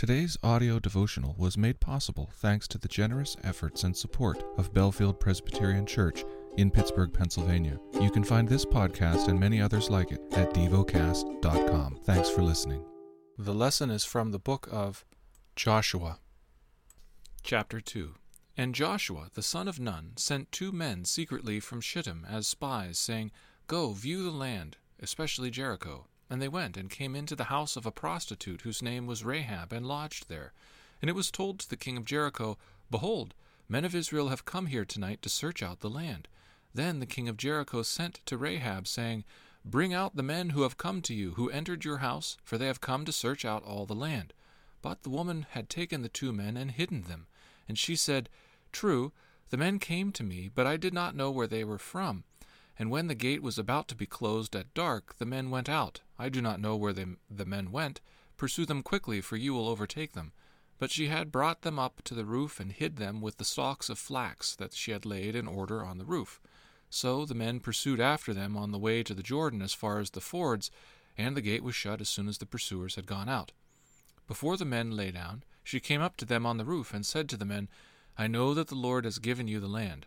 Today's audio devotional was made possible thanks to the generous efforts and support of Bellefield Presbyterian Church in Pittsburgh, Pennsylvania. You can find this podcast and many others like it at devocast.com. Thanks for listening. The lesson is from the book of Joshua, chapter 2. And Joshua, the son of Nun, sent two men secretly from Shittim as spies, saying, Go, view the land, especially Jericho. And they went and came into the house of a prostitute whose name was Rahab, and lodged there. And it was told to the king of Jericho, Behold, men of Israel have come here tonight to search out the land. Then the king of Jericho sent to Rahab, saying, Bring out the men who have come to you, who entered your house, for they have come to search out all the land. But the woman had taken the two men and hidden them. And she said, True, the men came to me, but I did not know where they were from. And when the gate was about to be closed at dark, the men went out. I do not know where they, the men went. Pursue them quickly, for you will overtake them. But she had brought them up to the roof and hid them with the stalks of flax that she had laid in order on the roof. So the men pursued after them on the way to the Jordan as far as the fords, and the gate was shut as soon as the pursuers had gone out. Before the men lay down, she came up to them on the roof and said to the men, I know that the Lord has given you the land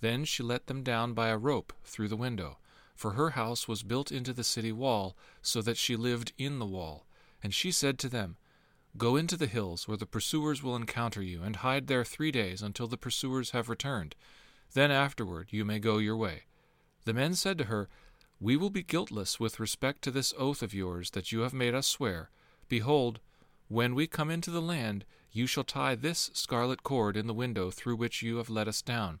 Then she let them down by a rope through the window, for her house was built into the city wall, so that she lived in the wall. And she said to them, Go into the hills, where the pursuers will encounter you, and hide there three days until the pursuers have returned. Then afterward you may go your way. The men said to her, We will be guiltless with respect to this oath of yours that you have made us swear. Behold, when we come into the land, you shall tie this scarlet cord in the window through which you have let us down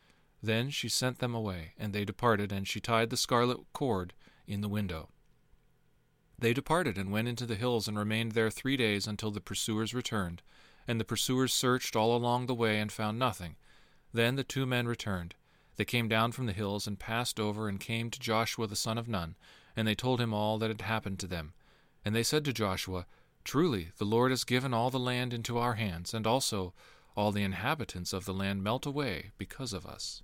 Then she sent them away, and they departed, and she tied the scarlet cord in the window. They departed and went into the hills and remained there three days until the pursuers returned. And the pursuers searched all along the way and found nothing. Then the two men returned. They came down from the hills and passed over and came to Joshua the son of Nun, and they told him all that had happened to them. And they said to Joshua, Truly, the Lord has given all the land into our hands, and also all the inhabitants of the land melt away because of us.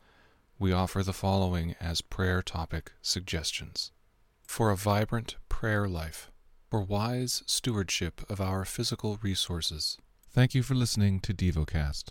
we offer the following as prayer topic suggestions. For a vibrant prayer life, for wise stewardship of our physical resources. Thank you for listening to DevoCast.